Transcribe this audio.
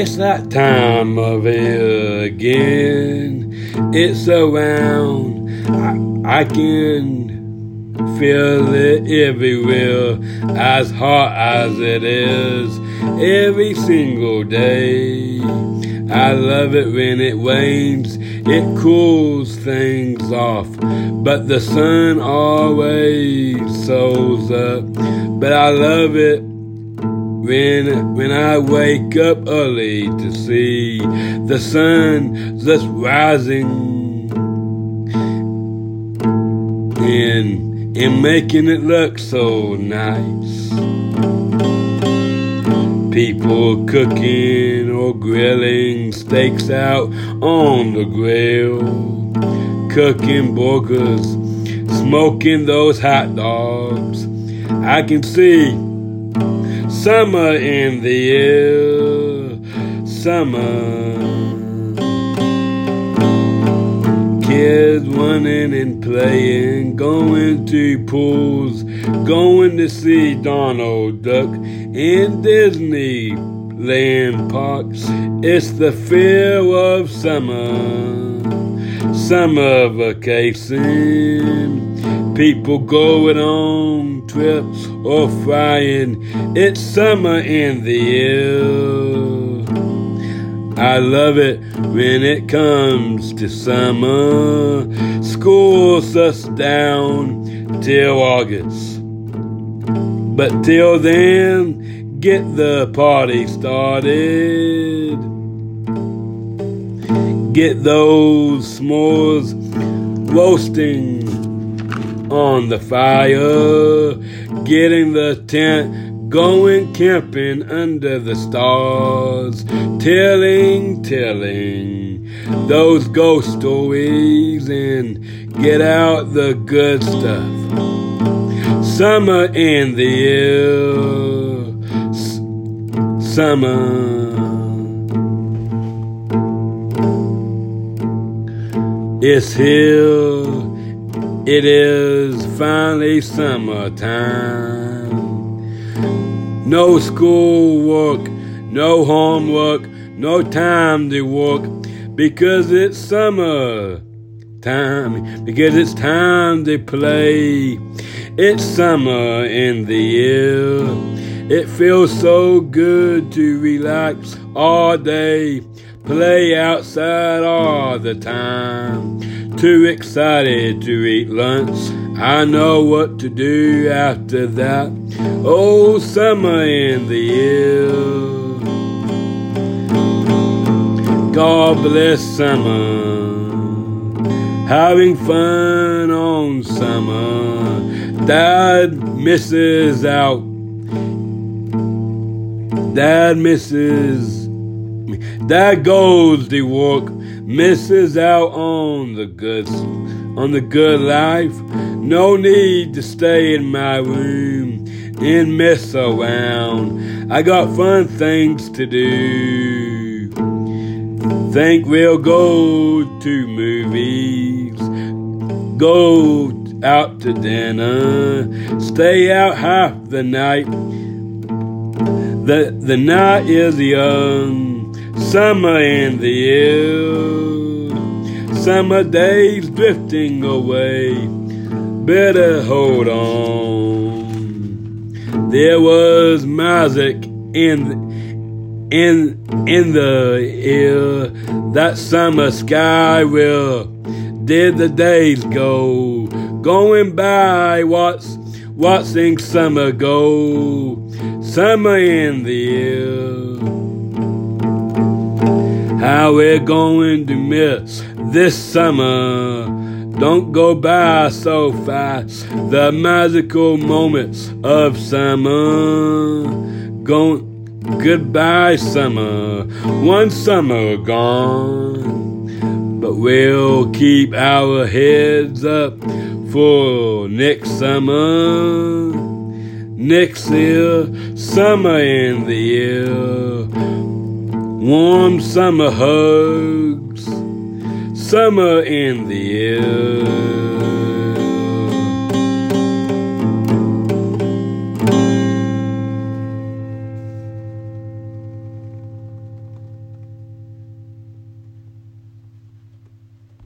It's that time of year again. It's around. I, I can feel it everywhere, as hot as it is every single day. I love it when it rains, it cools things off, but the sun always shows up. But I love it when when I wake up early to see the sun just rising and and making it look so nice. People cooking or grilling steaks out on the grill, cooking burgers, smoking those hot dogs. I can see summer in the air, summer. Kids running and playing, going to pools, going to see Donald Duck in Disneyland parks. It's the feel of summer, summer vacation. People going on trips or flying. It's summer in the air. I love it when it comes to summer. School us down till August. But till then, get the party started. Get those s'mores roasting on the fire. Getting the tent going camping under the stars, telling, telling those ghost stories and get out the good stuff. Summer in the air, S- summer. It's here, it is finally summertime. No school work, no homework, no time to work because it's summer time, because it's time to play. It's summer in the air. It feels so good to relax all day, play outside all the time. Too excited to eat lunch. I know what to do after that. Oh, summer in the year. God bless summer. Having fun on summer. Dad misses out. Dad misses. Dad goes the work misses out on the good on the good life. No need to stay in my room and mess around. I got fun things to do. Think we'll go to movies, go out to dinner, stay out half the night. The the night is young Summer in the air, summer days drifting away. Better hold on. There was music in in in the air. That summer sky will did the days go going by. What's watching summer go? Summer in the air. We're going to miss this summer. Don't go by so fast. The magical moments of summer. Go goodbye, summer. One summer gone. But we'll keep our heads up for next summer. Next year, summer in the year. Warm summer hugs, summer in the air.